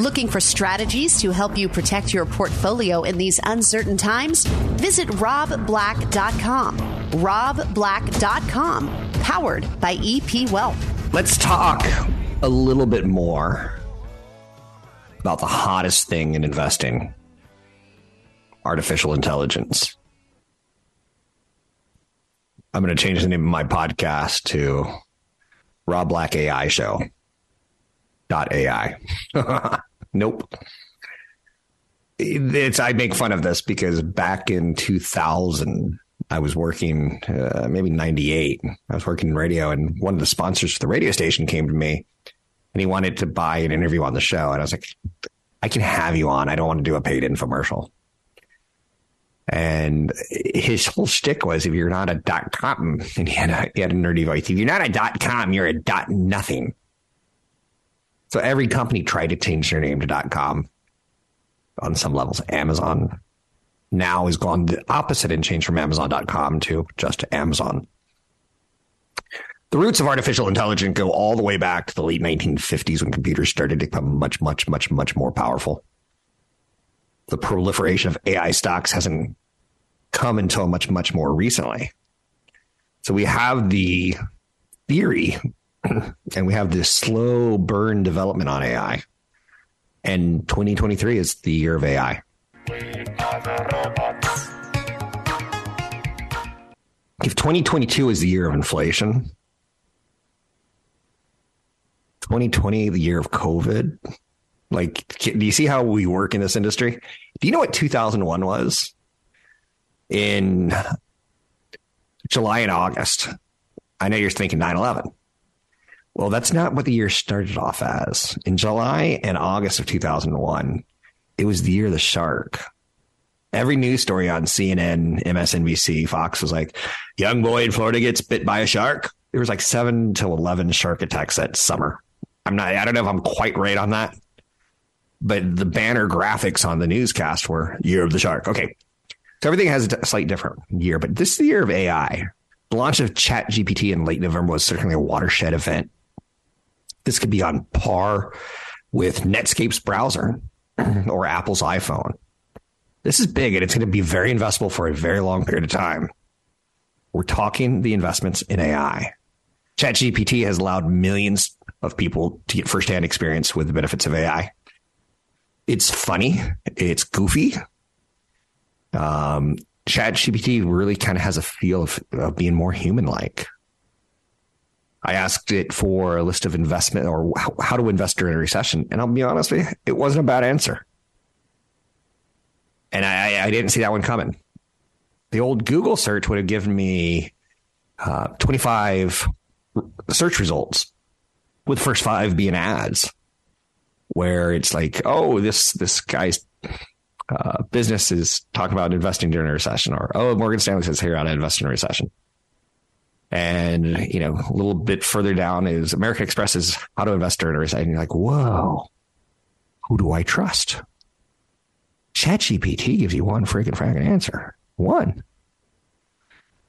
Looking for strategies to help you protect your portfolio in these uncertain times? Visit robblack.com. robblack.com, powered by EP Wealth. Let's talk a little bit more about the hottest thing in investing artificial intelligence. I'm going to change the name of my podcast to Rob Black AI Show. Dot AI. nope. It's I make fun of this because back in 2000, I was working uh, maybe 98. I was working in radio, and one of the sponsors for the radio station came to me, and he wanted to buy an interview on the show, and I was like, I can have you on. I don't want to do a paid infomercial. And his whole shtick was if you're not a dot com, and he had a, he had a nerdy voice, if you're not a dot com, you're a dot nothing. So every company tried to change their name to com on some levels. Amazon now has gone the opposite and changed from Amazon.com to just Amazon. The roots of artificial intelligence go all the way back to the late 1950s when computers started to become much, much, much, much more powerful the proliferation of AI stocks hasn't come until much, much more recently. So we have the theory and we have this slow burn development on AI. And 2023 is the year of AI. If 2022 is the year of inflation, 2020 the year of COVID, like, do you see how we work in this industry? Do you know what 2001 was? In July and August. I know you're thinking 9 11. Well, that's not what the year started off as. In July and August of 2001, it was the year of the shark. Every news story on CNN, MSNBC, Fox was like, young boy in Florida gets bit by a shark. There was like seven to 11 shark attacks that summer. I'm not, I don't know if I'm quite right on that, but the banner graphics on the newscast were Year of the Shark. Okay. So everything has a slight different year, but this is the year of AI. The launch of ChatGPT in late November was certainly a watershed event. This could be on par with Netscape's browser or Apple's iPhone. This is big and it's going to be very investable for a very long period of time. We're talking the investments in AI. ChatGPT has allowed millions of people to get firsthand experience with the benefits of AI it's funny, it's goofy. Um, Chat GPT really kind of has a feel of, of being more human like. I asked it for a list of investment or how, to invest during a recession. And I'll be honest with you, it wasn't a bad answer. And I, I didn't see that one coming. The old Google search would have given me uh, 25 search results, with the first five being ads where it's like, oh, this this guy's uh, business is talking about investing during a recession, or oh, Morgan Stanley says here how to invest in a recession. And you know, a little bit further down is American Express is how to invest recession. And you're like, whoa, who do I trust? ChatGPT gives you one freaking fragging answer. One.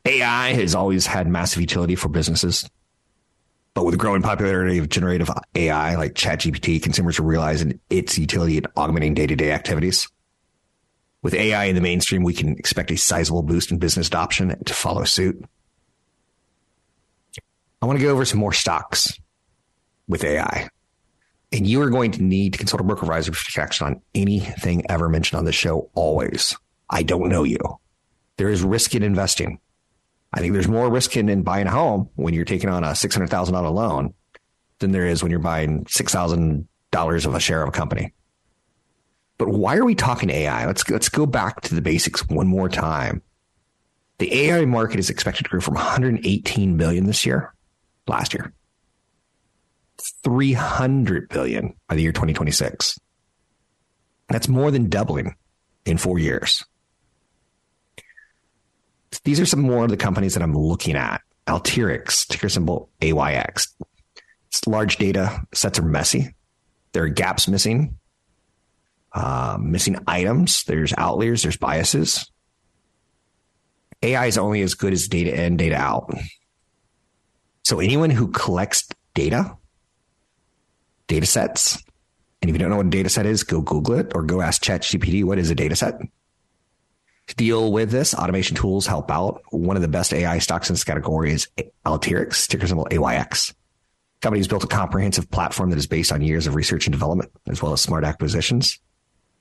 AI has always had massive utility for businesses. But with the growing popularity of generative AI like ChatGPT, consumers are realizing its utility in augmenting day to day activities. With AI in the mainstream, we can expect a sizable boost in business adoption to follow suit. I want to go over some more stocks with AI. And you are going to need to consult a broker advisor for take action on anything ever mentioned on the show always. I don't know you. There is risk in investing. I think there's more risk in, in buying a home when you're taking on a $600,000 loan than there is when you're buying $6,000 of a share of a company. But why are we talking AI? Let's let's go back to the basics one more time. The AI market is expected to grow from 118 billion this year, last year, 300 billion by the year 2026. That's more than doubling in four years. These are some more of the companies that I'm looking at. Alteryx, ticker symbol AYX. It's large data sets are messy. There are gaps missing, uh, missing items. There's outliers. There's biases. AI is only as good as data in, data out. So anyone who collects data, data sets, and if you don't know what a data set is, go Google it or go ask ChatGPT what is a data set. To deal with this, automation tools help out. One of the best AI stocks in this category is Alteryx, ticker symbol AYX. Company has built a comprehensive platform that is based on years of research and development, as well as smart acquisitions.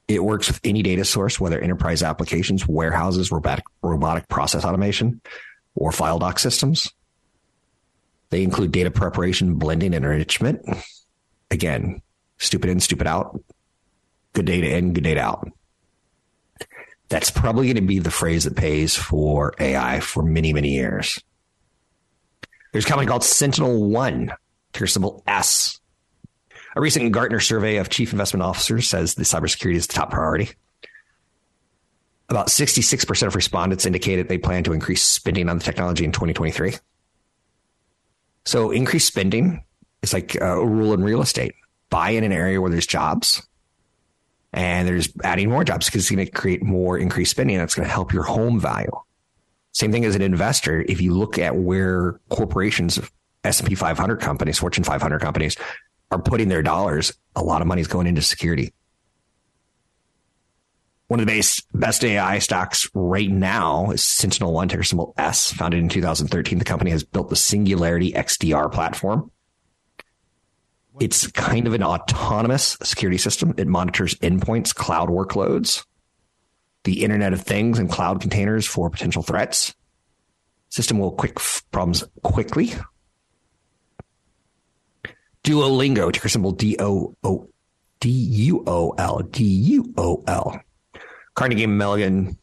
It works with any data source, whether enterprise applications, warehouses, robotic, robotic process automation, or file doc systems. They include data preparation, blending, and enrichment. Again, stupid in, stupid out. Good data in, good data out. That's probably going to be the phrase that pays for AI for many, many years. There's a company called Sentinel One, ticker symbol S. A recent Gartner survey of chief investment officers says the cybersecurity is the top priority. About 66% of respondents indicated they plan to increase spending on the technology in 2023. So increased spending is like a rule in real estate. Buy in an area where there's jobs and there's adding more jobs because it's going to create more increased spending. That's going to help your home value. Same thing as an investor. If you look at where corporations, S&P 500 companies, Fortune 500 companies are putting their dollars, a lot of money is going into security. One of the best, best AI stocks right now is Sentinel One, ticker symbol S, founded in 2013. The company has built the Singularity XDR platform it's kind of an autonomous security system. It monitors endpoints, cloud workloads, the Internet of Things, and cloud containers for potential threats. System will quick problems quickly. Duolingo, ticker symbol D O O D U O L D U O L. Carnegie Mellon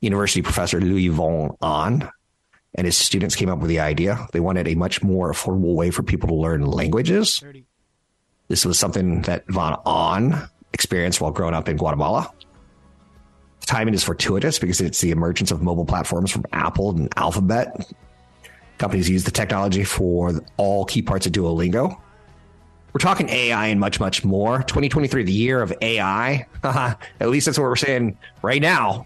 University professor Louis Von Ahn and his students came up with the idea. They wanted a much more affordable way for people to learn languages. 30. This was something that Von Ahn experienced while growing up in Guatemala. The timing is fortuitous because it's the emergence of mobile platforms from Apple and Alphabet. Companies use the technology for all key parts of Duolingo. We're talking AI and much, much more. 2023, the year of AI. At least that's what we're saying right now.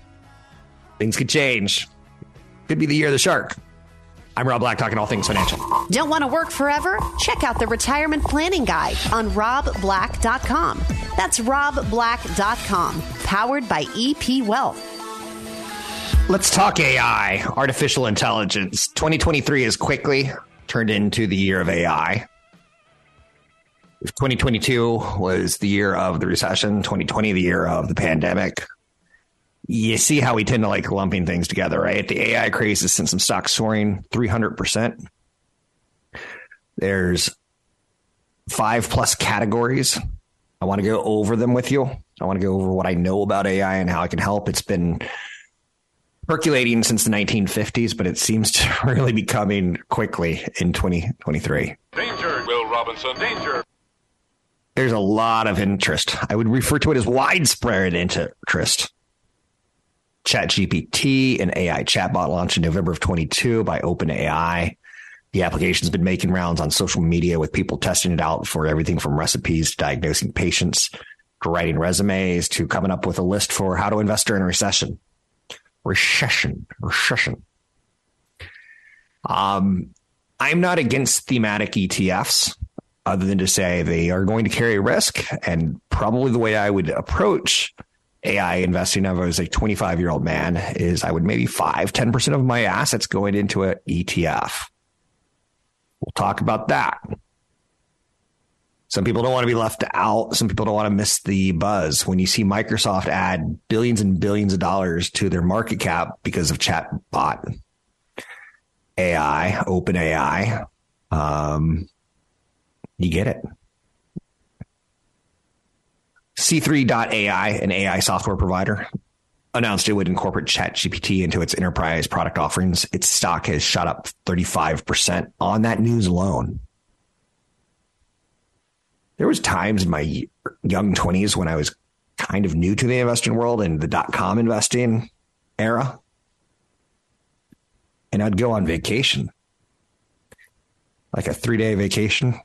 Things could change. Could be the year of the shark. I'm Rob Black, talking all things financial. Don't want to work forever? Check out the Retirement Planning Guide on robblack.com. That's robblack.com, powered by EP Wealth. Let's talk AI, artificial intelligence. 2023 is quickly turned into the year of AI. If 2022 was the year of the recession, 2020 the year of the pandemic, you see how we tend to like lumping things together, right? The AI craze has sent some stocks soaring 300%. There's five plus categories. I want to go over them with you. I want to go over what I know about AI and how I can help. It's been percolating since the 1950s, but it seems to really be coming quickly in 2023. Danger, Will Robinson, danger. There's a lot of interest. I would refer to it as widespread interest. ChatGPT, an AI chatbot launched in November of 22 by OpenAI. The application's been making rounds on social media with people testing it out for everything from recipes to diagnosing patients to writing resumes to coming up with a list for how to invest during a recession. Recession, recession. Um, I'm not against thematic ETFs other than to say they are going to carry risk. And probably the way I would approach AI investing of as a 25 year old man is I would maybe five, 10% of my assets going into an ETF. We'll talk about that. Some people don't want to be left out. Some people don't want to miss the buzz. When you see Microsoft add billions and billions of dollars to their market cap because of chatbot AI, open AI, um, you get it. C3.ai, an AI software provider, announced it would incorporate ChatGPT into its enterprise product offerings. Its stock has shot up 35% on that news alone. there was times in my young 20s when I was kind of new to the investing world and the dot com investing era. And I'd go on vacation, like a three day vacation,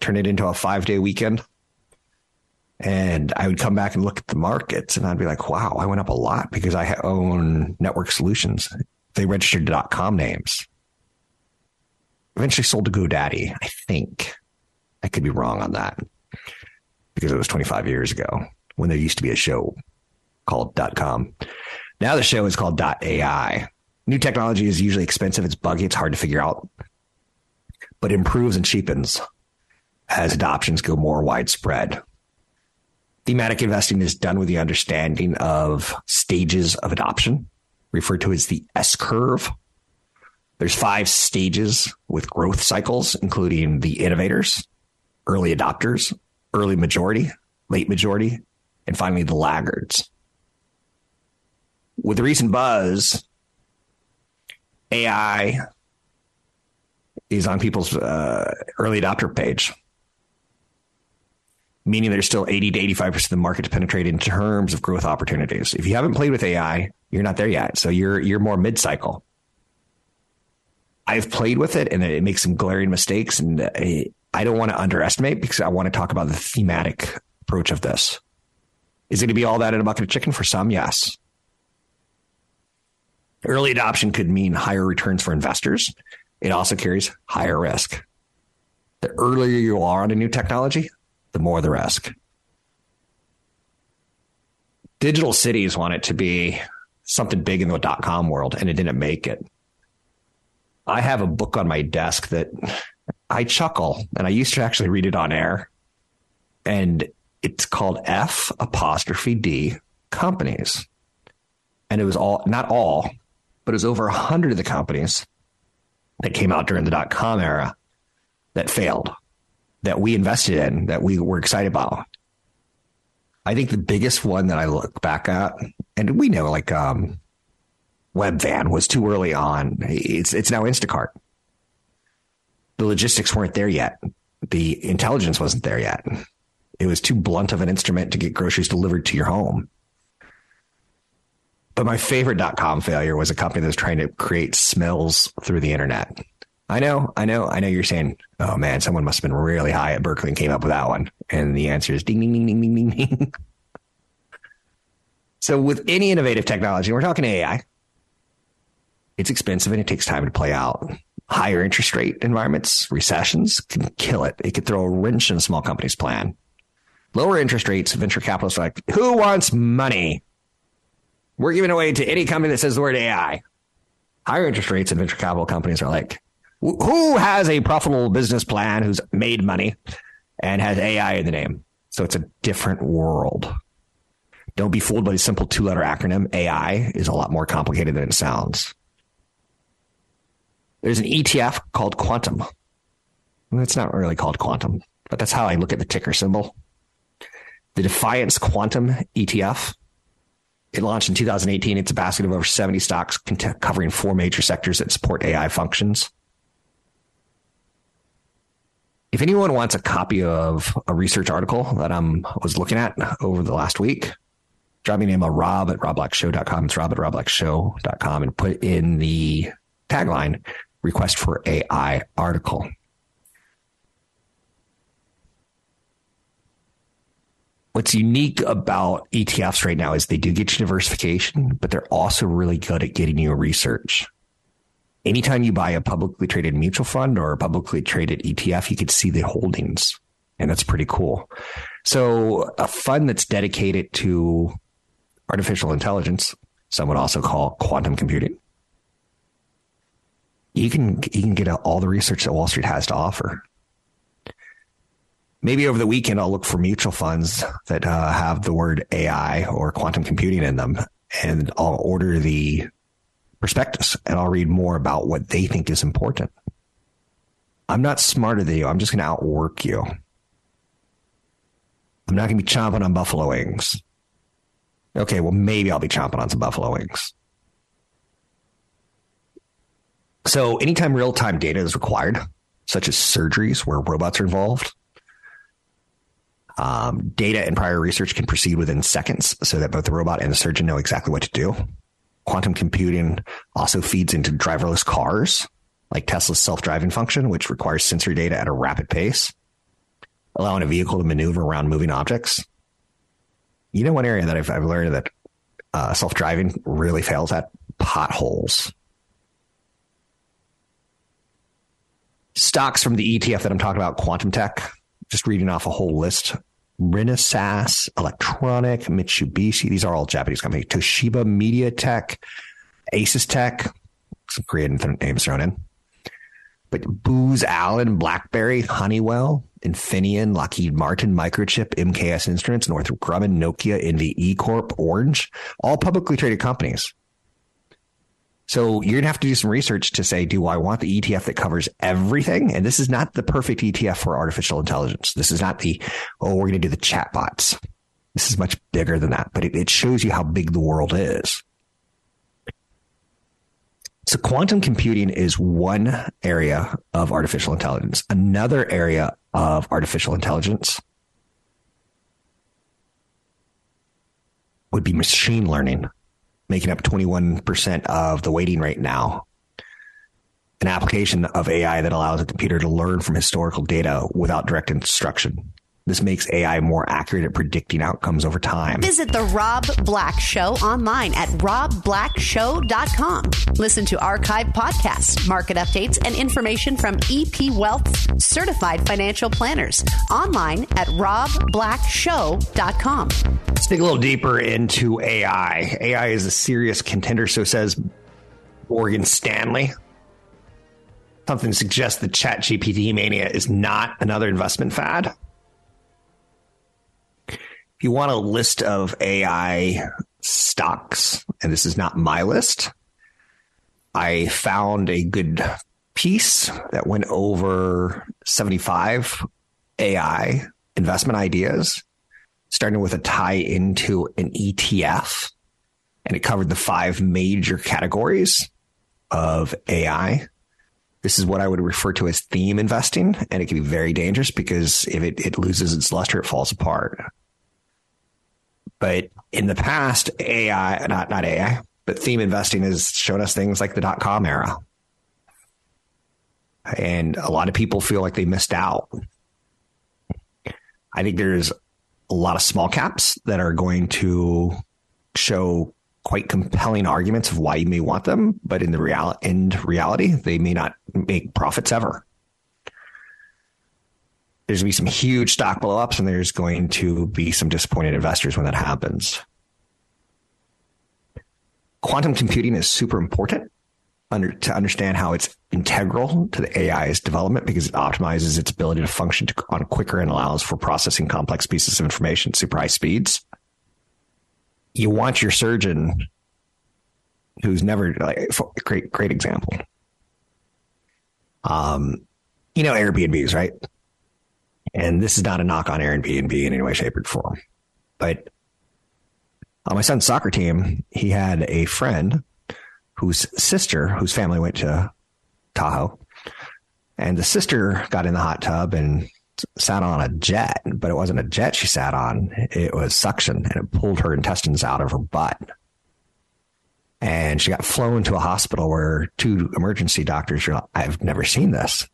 turn it into a five day weekend. And I would come back and look at the markets and I'd be like, wow, I went up a lot because I own network solutions. They registered .com names. Eventually sold to GoDaddy, I think. I could be wrong on that because it was 25 years ago when there used to be a show called .com. Now the show is called .ai. New technology is usually expensive, it's buggy, it's hard to figure out, but improves and cheapens as adoptions go more widespread. Thematic investing is done with the understanding of stages of adoption, referred to as the S curve. There's five stages with growth cycles, including the innovators, early adopters, early majority, late majority, and finally the laggards. With the recent buzz, AI is on people's uh, early adopter page, meaning there's still 80 to 85% of the market to penetrate in terms of growth opportunities. If you haven't played with AI, you're not there yet. So you're you're more mid-cycle. I've played with it and it makes some glaring mistakes and I don't want to underestimate because I want to talk about the thematic approach of this. Is it going to be all that in a bucket of chicken for some? Yes. Early adoption could mean higher returns for investors. It also carries higher risk. The earlier you are on a new technology, the more the risk. Digital cities want it to be something big in the dot com world, and it didn't make it. I have a book on my desk that I chuckle, and I used to actually read it on air. And it's called F apostrophe D companies. And it was all, not all, but it was over a hundred of the companies that came out during the dot com era that failed, that we invested in, that we were excited about. I think the biggest one that I look back at, and we know like um, Webvan was too early on. It's it's now Instacart. The logistics weren't there yet. The intelligence wasn't there yet. It was too blunt of an instrument to get groceries delivered to your home. But my favorite dot com failure was a company that was trying to create smells through the internet. I know, I know, I know you're saying, oh man, someone must have been really high at Berkeley and came up with that one. And the answer is ding, ding, ding, ding, ding, ding, ding. so with any innovative technology, we're talking AI, it's expensive and it takes time to play out. Higher interest rate environments, recessions can kill it. It could throw a wrench in a small company's plan. Lower interest rates, venture capitalists are like, who wants money? We're giving away to any company that says the word AI. Higher interest rates and venture capital companies are like, who has a profitable business plan who's made money and has AI in the name? So it's a different world. Don't be fooled by the simple two letter acronym. AI is a lot more complicated than it sounds. There's an ETF called Quantum. It's not really called Quantum, but that's how I look at the ticker symbol. The Defiance Quantum ETF. It launched in 2018. It's a basket of over 70 stocks covering four major sectors that support AI functions. If anyone wants a copy of a research article that I'm was looking at over the last week, drop me an email, rob at robblackshow.com. It's rob at robblackshow.com and put in the tagline request for AI article. What's unique about ETFs right now is they do get you diversification, but they're also really good at getting you research. Anytime you buy a publicly traded mutual fund or a publicly traded ETF, you could see the holdings, and that's pretty cool. So, a fund that's dedicated to artificial intelligence, some would also call quantum computing, you can you can get all the research that Wall Street has to offer. Maybe over the weekend I'll look for mutual funds that uh, have the word AI or quantum computing in them, and I'll order the prospectus and I'll read more about what they think is important. I'm not smarter than you. I'm just going to outwork you. I'm not going to be chomping on buffalo wings. Okay, well, maybe I'll be chomping on some buffalo wings. So anytime real time data is required, such as surgeries where robots are involved, Um, data and prior research can proceed within seconds so that both the robot and the surgeon know exactly what to do. Quantum computing also feeds into driverless cars, like Tesla's self driving function, which requires sensory data at a rapid pace, allowing a vehicle to maneuver around moving objects. You know, one area that I've, I've learned that uh, self driving really fails at potholes. Stocks from the ETF that I'm talking about, Quantum Tech, just reading off a whole list. Renesas, Electronic, Mitsubishi, these are all Japanese companies. Toshiba, MediaTek, Asus Tech, some creative names thrown in. But Booz Allen, BlackBerry, Honeywell, Infineon, Lockheed Martin, Microchip, MKS Instruments, Northrop Grumman, Nokia, Invi, E Corp, Orange, all publicly traded companies. So you're going to have to do some research to say, do I want the ETF that covers everything? And this is not the perfect ETF for artificial intelligence. This is not the, oh, we're going to do the chatbots. This is much bigger than that, but it, it shows you how big the world is. So quantum computing is one area of artificial intelligence. Another area of artificial intelligence would be machine learning making up 21% of the waiting right now. An application of AI that allows a computer to learn from historical data without direct instruction. This makes AI more accurate at predicting outcomes over time. Visit The Rob Black Show online at robblackshow.com. Listen to archive podcasts, market updates, and information from EP Wealth's certified financial planners online at robblackshow.com. Let's dig a little deeper into AI. AI is a serious contender, so says Morgan Stanley. Something suggests that ChatGPT mania is not another investment fad you want a list of AI stocks, and this is not my list, I found a good piece that went over 75 AI investment ideas, starting with a tie into an ETF. And it covered the five major categories of AI. This is what I would refer to as theme investing, and it can be very dangerous because if it, it loses its luster, it falls apart. But in the past, AI, not, not AI, but theme investing has shown us things like the dot com era. And a lot of people feel like they missed out. I think there's a lot of small caps that are going to show quite compelling arguments of why you may want them, but in the real in reality, they may not make profits ever there's going to be some huge stock blowups and there's going to be some disappointed investors when that happens. Quantum computing is super important under, to understand how it's integral to the AI's development because it optimizes its ability to function to, on quicker and allows for processing complex pieces of information at super high speeds. You want your surgeon who's never like great great example. Um, you know Airbnbs, right? And this is not a knock on Airbnb in any way, shape, or form. But on my son's soccer team, he had a friend whose sister, whose family went to Tahoe, and the sister got in the hot tub and sat on a jet, but it wasn't a jet she sat on. It was suction and it pulled her intestines out of her butt. And she got flown to a hospital where two emergency doctors are like, I've never seen this.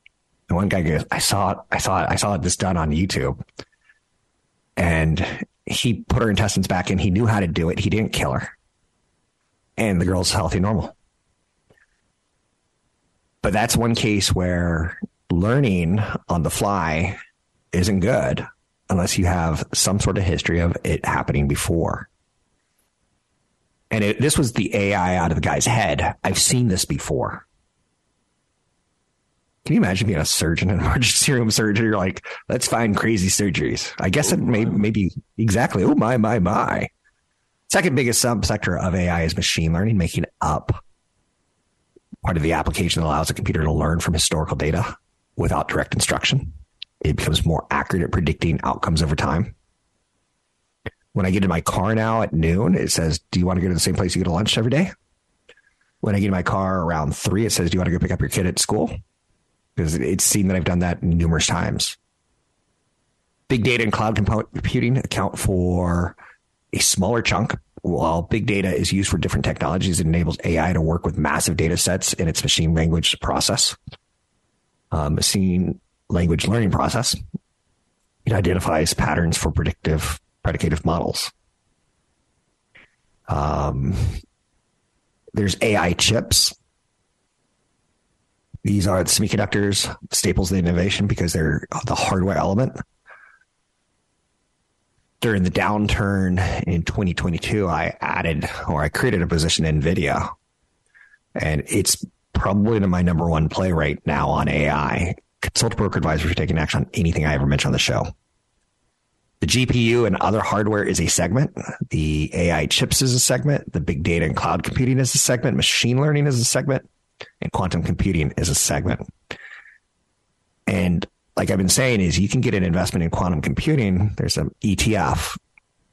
And one guy goes, I saw it, I saw it, I saw this done on YouTube. And he put her intestines back in. He knew how to do it. He didn't kill her. And the girl's healthy, normal. But that's one case where learning on the fly isn't good unless you have some sort of history of it happening before. And it, this was the AI out of the guy's head. I've seen this before. Can you imagine being a surgeon, an emergency room surgeon? You're like, let's find crazy surgeries. I guess it oh may maybe exactly. Oh my my my. Second biggest subsector of AI is machine learning, making up part of the application that allows a computer to learn from historical data without direct instruction. It becomes more accurate at predicting outcomes over time. When I get in my car now at noon, it says, Do you want to go to the same place you go to lunch every day? When I get in my car around three, it says, Do you want to go pick up your kid at school? Because it's seen that I've done that numerous times. Big data and cloud computing account for a smaller chunk, while big data is used for different technologies, it enables AI to work with massive data sets in its machine language process. Uh, machine language learning process. It identifies patterns for predictive predicative models. Um, there's AI chips. These are the semiconductors, staples of the innovation because they're the hardware element during the downturn in 2022, I added or I created a position in NVIDIA. And it's probably my number one play right now on AI. Consult broker advisor for taking action on anything I ever mention on the show. The GPU and other hardware is a segment. The AI chips is a segment. The big data and cloud computing is a segment. Machine learning is a segment. And quantum computing is a segment. And like I've been saying, is you can get an investment in quantum computing. There's an ETF.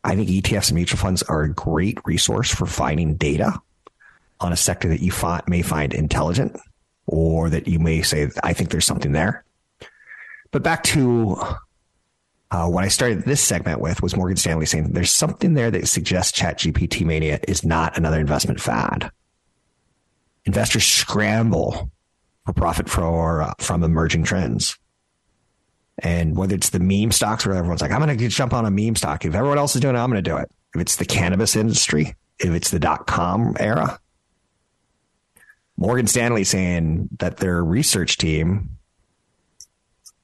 I think ETFs and mutual funds are a great resource for finding data on a sector that you may find intelligent or that you may say, I think there's something there. But back to uh, what I started this segment with was Morgan Stanley saying there's something there that suggests ChatGPT mania is not another investment fad. Investors scramble for profit for, uh, from emerging trends. And whether it's the meme stocks where everyone's like, I'm going to jump on a meme stock. If everyone else is doing it, I'm going to do it. If it's the cannabis industry, if it's the dot com era, Morgan Stanley saying that their research team,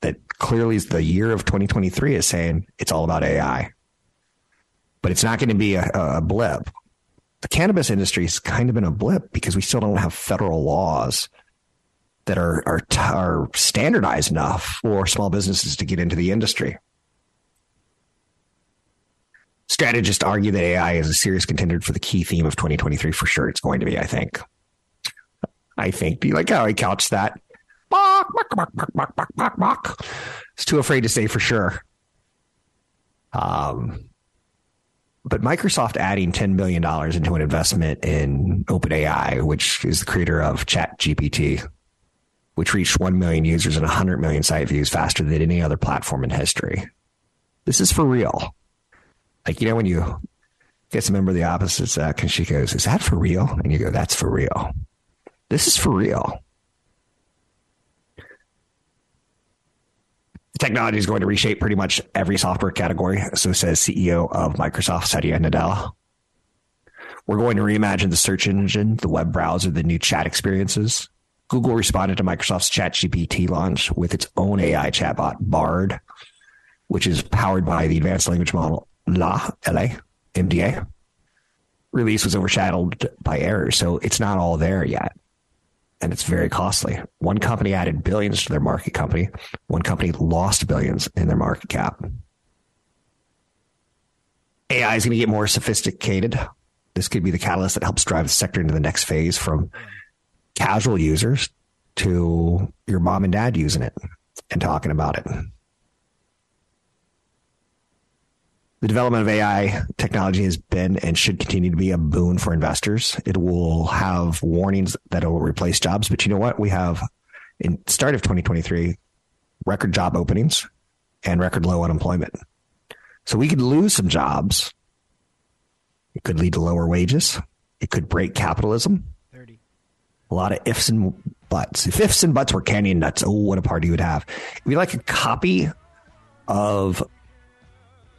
that clearly is the year of 2023, is saying it's all about AI. But it's not going to be a, a blip. The cannabis industry has kind of been a blip because we still don't have federal laws that are are, are standardized enough for small businesses to get into the industry. Strategists argue that AI is a serious contender for the key theme of 2023. For sure, it's going to be. I think. I think. You like how I couch that? It's too afraid to say for sure. Um, but Microsoft adding $10 billion into an investment in OpenAI, which is the creator of ChatGPT, which reached 1 million users and 100 million site views faster than any other platform in history. This is for real. Like, you know, when you get a member of the opposite sex and she goes, Is that for real? And you go, That's for real. This is for real. Technology is going to reshape pretty much every software category, so says CEO of Microsoft, Satya Nadella. We're going to reimagine the search engine, the web browser, the new chat experiences. Google responded to Microsoft's ChatGPT launch with its own AI chatbot, Bard, which is powered by the advanced language model LA, LA, MDA. Release was overshadowed by errors, so it's not all there yet. And it's very costly. One company added billions to their market company. One company lost billions in their market cap. AI is going to get more sophisticated. This could be the catalyst that helps drive the sector into the next phase from casual users to your mom and dad using it and talking about it. The development of AI technology has been and should continue to be a boon for investors. It will have warnings that it will replace jobs, but you know what? We have in start of 2023 record job openings and record low unemployment. So we could lose some jobs. It could lead to lower wages. It could break capitalism 30. a lot of ifs and buts. If ifs and buts were candy nuts, oh, what a party you would have. If you like a copy of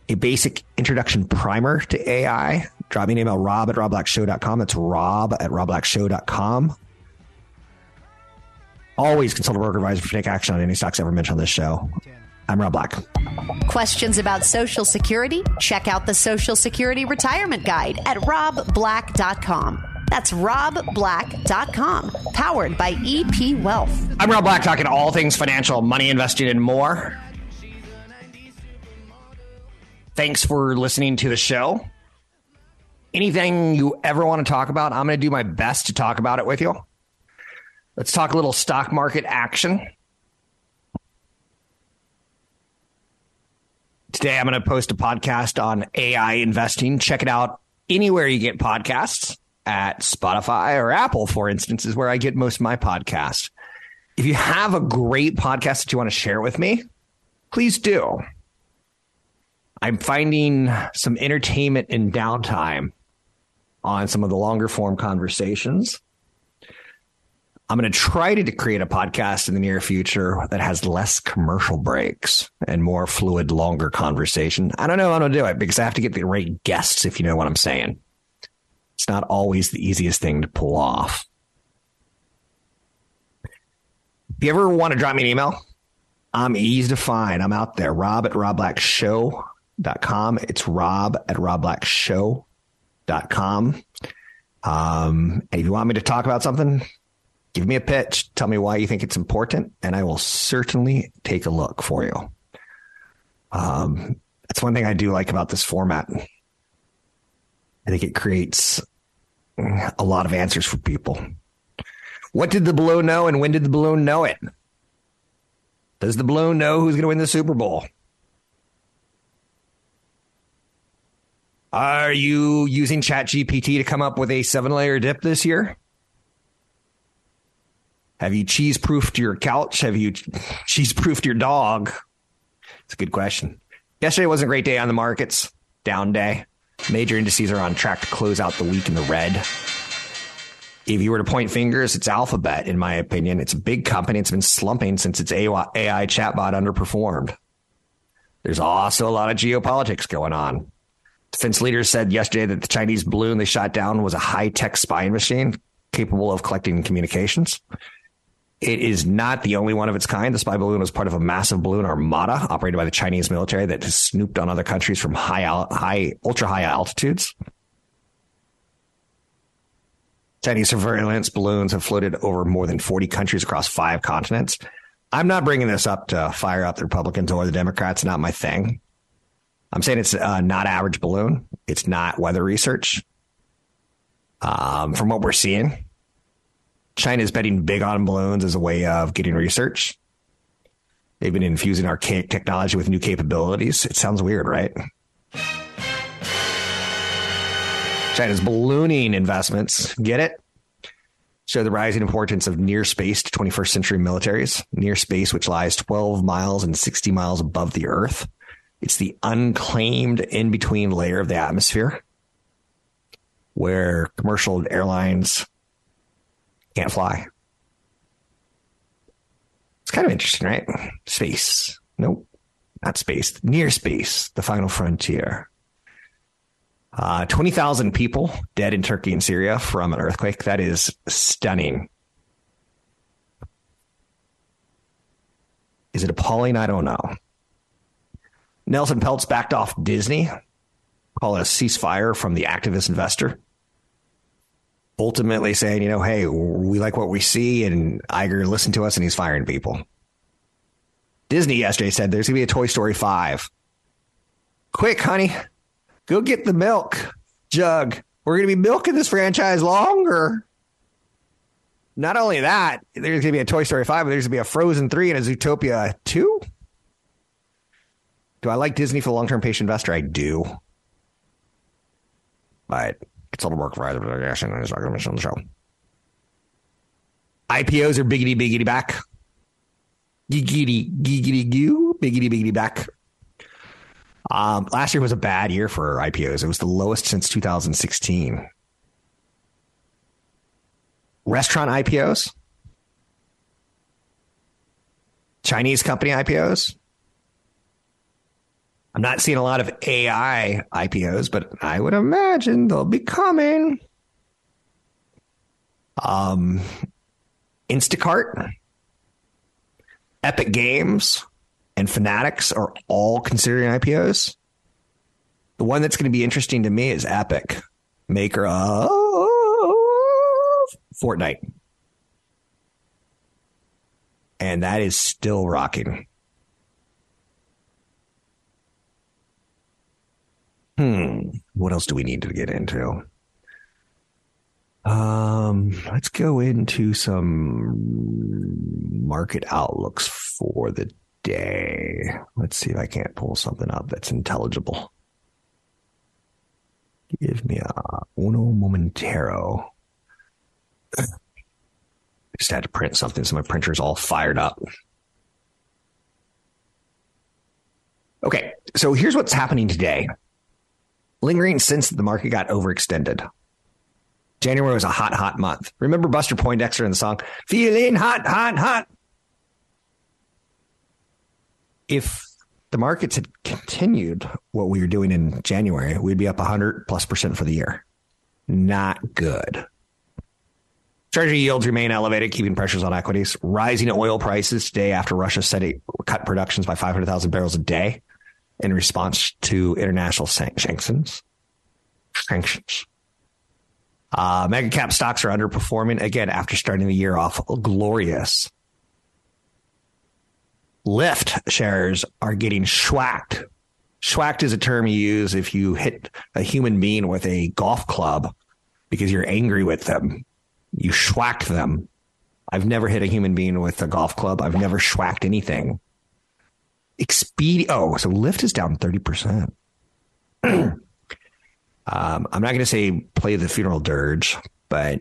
a basic introduction primer to AI, drop me an email, rob at robblackshow.com. That's rob at robblackshow.com. Always consult a broker advisor for take action on any stocks ever mentioned on this show. I'm Rob Black. Questions about Social Security? Check out the Social Security Retirement Guide at robblack.com. That's robblack.com, powered by EP Wealth. I'm Rob Black, talking all things financial, money investing, and more. Thanks for listening to the show. Anything you ever want to talk about, I'm going to do my best to talk about it with you. Let's talk a little stock market action. Today, I'm going to post a podcast on AI investing. Check it out anywhere you get podcasts at Spotify or Apple, for instance, is where I get most of my podcasts. If you have a great podcast that you want to share with me, please do. I'm finding some entertainment and downtime on some of the longer form conversations. I'm going to try to create a podcast in the near future that has less commercial breaks and more fluid, longer conversation. I don't know how to do it because I have to get the right guests, if you know what I'm saying. It's not always the easiest thing to pull off. If you ever want to drop me an email, I'm easy to find. I'm out there. Rob at robblackshow.com. It's rob at robblackshow.com. Um, and if you want me to talk about something, give me a pitch. Tell me why you think it's important, and I will certainly take a look for you. Um, that's one thing I do like about this format. I think it creates a lot of answers for people. What did the balloon know, and when did the balloon know it? Does the balloon know who's going to win the Super Bowl? Are you using ChatGPT to come up with a seven layer dip this year? Have you cheese proofed your couch? Have you cheese proofed your dog? It's a good question. Yesterday wasn't a great day on the markets. Down day. Major indices are on track to close out the week in the red. If you were to point fingers, it's Alphabet, in my opinion. It's a big company. It's been slumping since its AI chatbot underperformed. There's also a lot of geopolitics going on. Defense leaders said yesterday that the Chinese balloon they shot down was a high tech spying machine capable of collecting communications. It is not the only one of its kind. The spy balloon was part of a massive balloon armada operated by the Chinese military that has snooped on other countries from high, high, ultra high altitudes. Chinese surveillance balloons have floated over more than 40 countries across five continents. I'm not bringing this up to fire up the Republicans or the Democrats. Not my thing. I'm saying it's uh, not average balloon. It's not weather research. Um, from what we're seeing, China is betting big on balloons as a way of getting research. They've been infusing archaic technology with new capabilities. It sounds weird, right? China's ballooning investments, get it? Show the rising importance of near space to 21st century militaries. Near space, which lies 12 miles and 60 miles above the Earth. It's the unclaimed in between layer of the atmosphere where commercial airlines can't fly. It's kind of interesting, right? Space. Nope. Not space. Near space. The final frontier. Uh, 20,000 people dead in Turkey and Syria from an earthquake. That is stunning. Is it appalling? I don't know. Nelson Peltz backed off Disney, call it a ceasefire from the activist investor. Ultimately saying, you know, hey, we like what we see, and Iger listened to us, and he's firing people. Disney yesterday said there's going to be a Toy Story 5. Quick, honey, go get the milk jug. We're going to be milking this franchise longer. Not only that, there's going to be a Toy Story 5, but there's going to be a Frozen 3 and a Zootopia 2. Do I like Disney for the long term patient investor? I do. But it's a little work for either guess, and I'm just not going to mention on the show. IPOs are biggity biggity back. Giggity giggity goo. Biggity biggity back. Um, last year was a bad year for IPOs. It was the lowest since 2016. Restaurant IPOs, Chinese company IPOs, I'm not seeing a lot of AI IPOs, but I would imagine they'll be coming. Um, Instacart, Epic Games, and Fanatics are all considering IPOs. The one that's going to be interesting to me is Epic, maker of Fortnite. And that is still rocking. Hmm. What else do we need to get into? Um, let's go into some market outlooks for the day. Let's see if I can't pull something up that's intelligible. Give me a uno momentero. I just had to print something, so my printer's all fired up. Okay, So here's what's happening today. Lingering since the market got overextended. January was a hot, hot month. Remember Buster Poindexter in the song, Feeling Hot, Hot, Hot? If the markets had continued what we were doing in January, we'd be up 100 plus percent for the year. Not good. Treasury yields remain elevated, keeping pressures on equities. Rising oil prices today after Russia said it cut productions by 500,000 barrels a day in response to international sanctions. Sanctions. Uh, mega cap stocks are underperforming again after starting the year off glorious. Lyft shares are getting schwacked. Schwacked is a term you use if you hit a human being with a golf club because you're angry with them. You schwacked them. I've never hit a human being with a golf club. I've never schwacked anything. Expedia. Oh, so Lyft is down 30%. um, I'm not going to say play the funeral dirge, but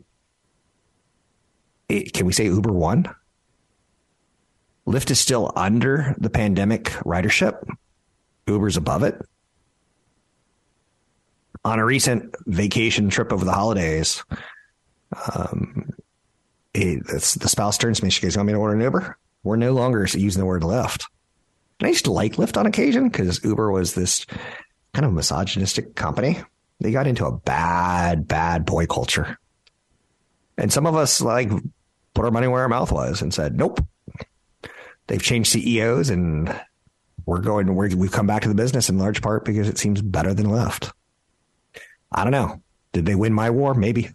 it, can we say Uber won? Lyft is still under the pandemic ridership. Uber's above it. On a recent vacation trip over the holidays, um, it, the spouse turns to me. She goes, "You want me to order an Uber?" We're no longer using the word Lyft. And I used to like Lyft on occasion because Uber was this kind of misogynistic company. They got into a bad, bad boy culture. And some of us like put our money where our mouth was and said, nope. They've changed CEOs and we're going, we we've come back to the business in large part because it seems better than Lyft. I don't know. Did they win my war? Maybe.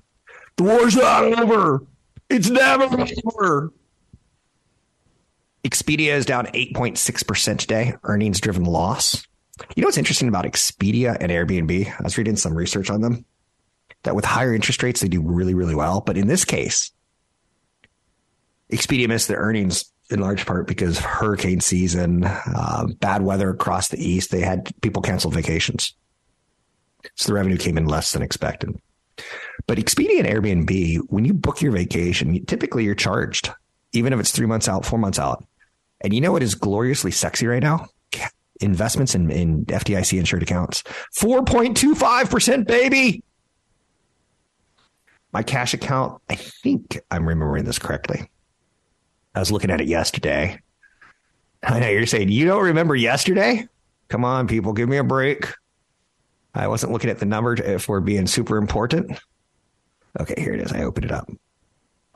The war's not over. It's never over. Expedia is down 8.6% today, earnings driven loss. You know what's interesting about Expedia and Airbnb? I was reading some research on them that with higher interest rates, they do really, really well. But in this case, Expedia missed their earnings in large part because of hurricane season, uh, bad weather across the east. They had people cancel vacations. So the revenue came in less than expected. But Expedia and Airbnb, when you book your vacation, typically you're charged, even if it's three months out, four months out. And you know what is gloriously sexy right now? Investments in, in FDIC insured accounts. 4.25%, baby. My cash account, I think I'm remembering this correctly. I was looking at it yesterday. I know you're saying, you don't remember yesterday? Come on, people, give me a break. I wasn't looking at the number uh, if we're being super important. Okay, here it is. I opened it up.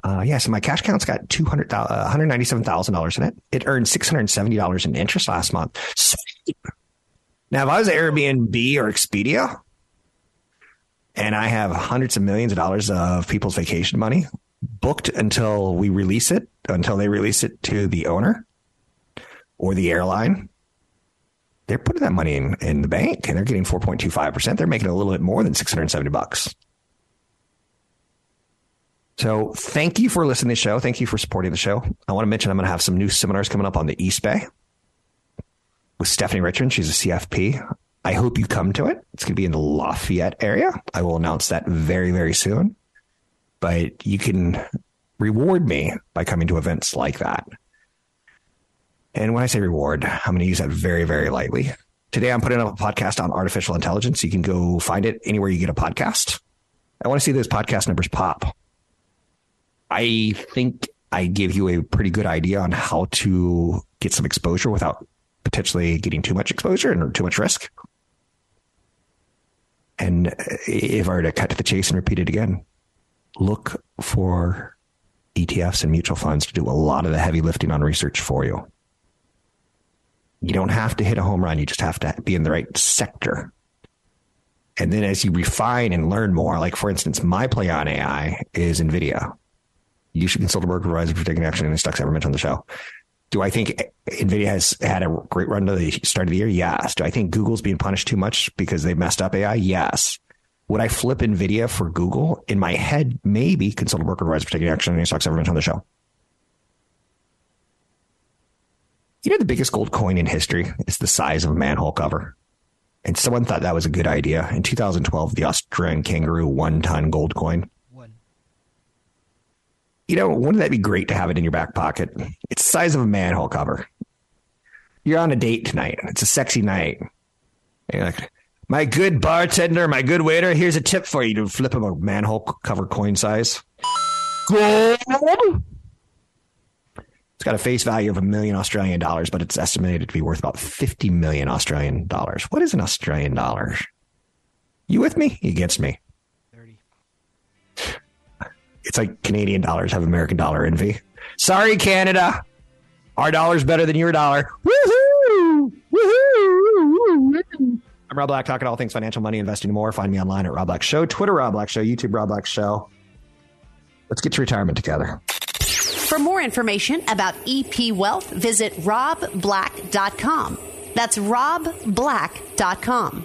Uh, yeah, so my cash account's got two hundred uh, in it. It earned six hundred seventy dollars in interest last month. Now, if I was Airbnb or Expedia, and I have hundreds of millions of dollars of people's vacation money booked until we release it, until they release it to the owner or the airline, they're putting that money in, in the bank and they're getting 4.25%. They're making a little bit more than 670 bucks. So thank you for listening to the show. Thank you for supporting the show. I want to mention I'm going to have some new seminars coming up on the East Bay with Stephanie Richmond. She's a CFP. I hope you come to it. It's going to be in the Lafayette area. I will announce that very, very soon. But you can reward me by coming to events like that. And when I say reward, I'm going to use that very, very lightly. Today, I'm putting up a podcast on artificial intelligence. You can go find it anywhere you get a podcast. I want to see those podcast numbers pop. I think I give you a pretty good idea on how to get some exposure without potentially getting too much exposure and too much risk. And if I were to cut to the chase and repeat it again, look for ETFs and mutual funds to do a lot of the heavy lifting on research for you. You don't have to hit a home run. You just have to be in the right sector. And then as you refine and learn more, like for instance, my play on AI is NVIDIA you should consult a broker advisor for taking action in the stocks ever mentioned on the show. Do I think NVIDIA has had a great run to the start of the year? Yes. Do I think Google's being punished too much because they messed up AI? Yes. Would I flip NVIDIA for Google? In my head, maybe consult a broker advisor for taking action in any stocks ever mentioned on the show. You know, the biggest gold coin in history is the size of a manhole cover. And someone thought that was a good idea. In 2012, the Australian kangaroo one ton gold coin you know, wouldn't that be great to have it in your back pocket? It's the size of a manhole cover. You're on a date tonight. It's a sexy night. Like, my good bartender, my good waiter, here's a tip for you to flip him a manhole cover coin size. Gold. It's got a face value of a million Australian dollars, but it's estimated to be worth about 50 million Australian dollars. What is an Australian dollar? You with me? You against me? 30. It's like Canadian dollars have American dollar envy. Sorry, Canada. Our dollar's better than your dollar. Woohoo! Woohoo! I'm Rob Black, talking all things financial, money, investing, more. Find me online at Rob Black Show, Twitter Rob Black Show, YouTube Rob Black Show. Let's get to retirement together. For more information about EP Wealth, visit robblack.com. That's robblack.com.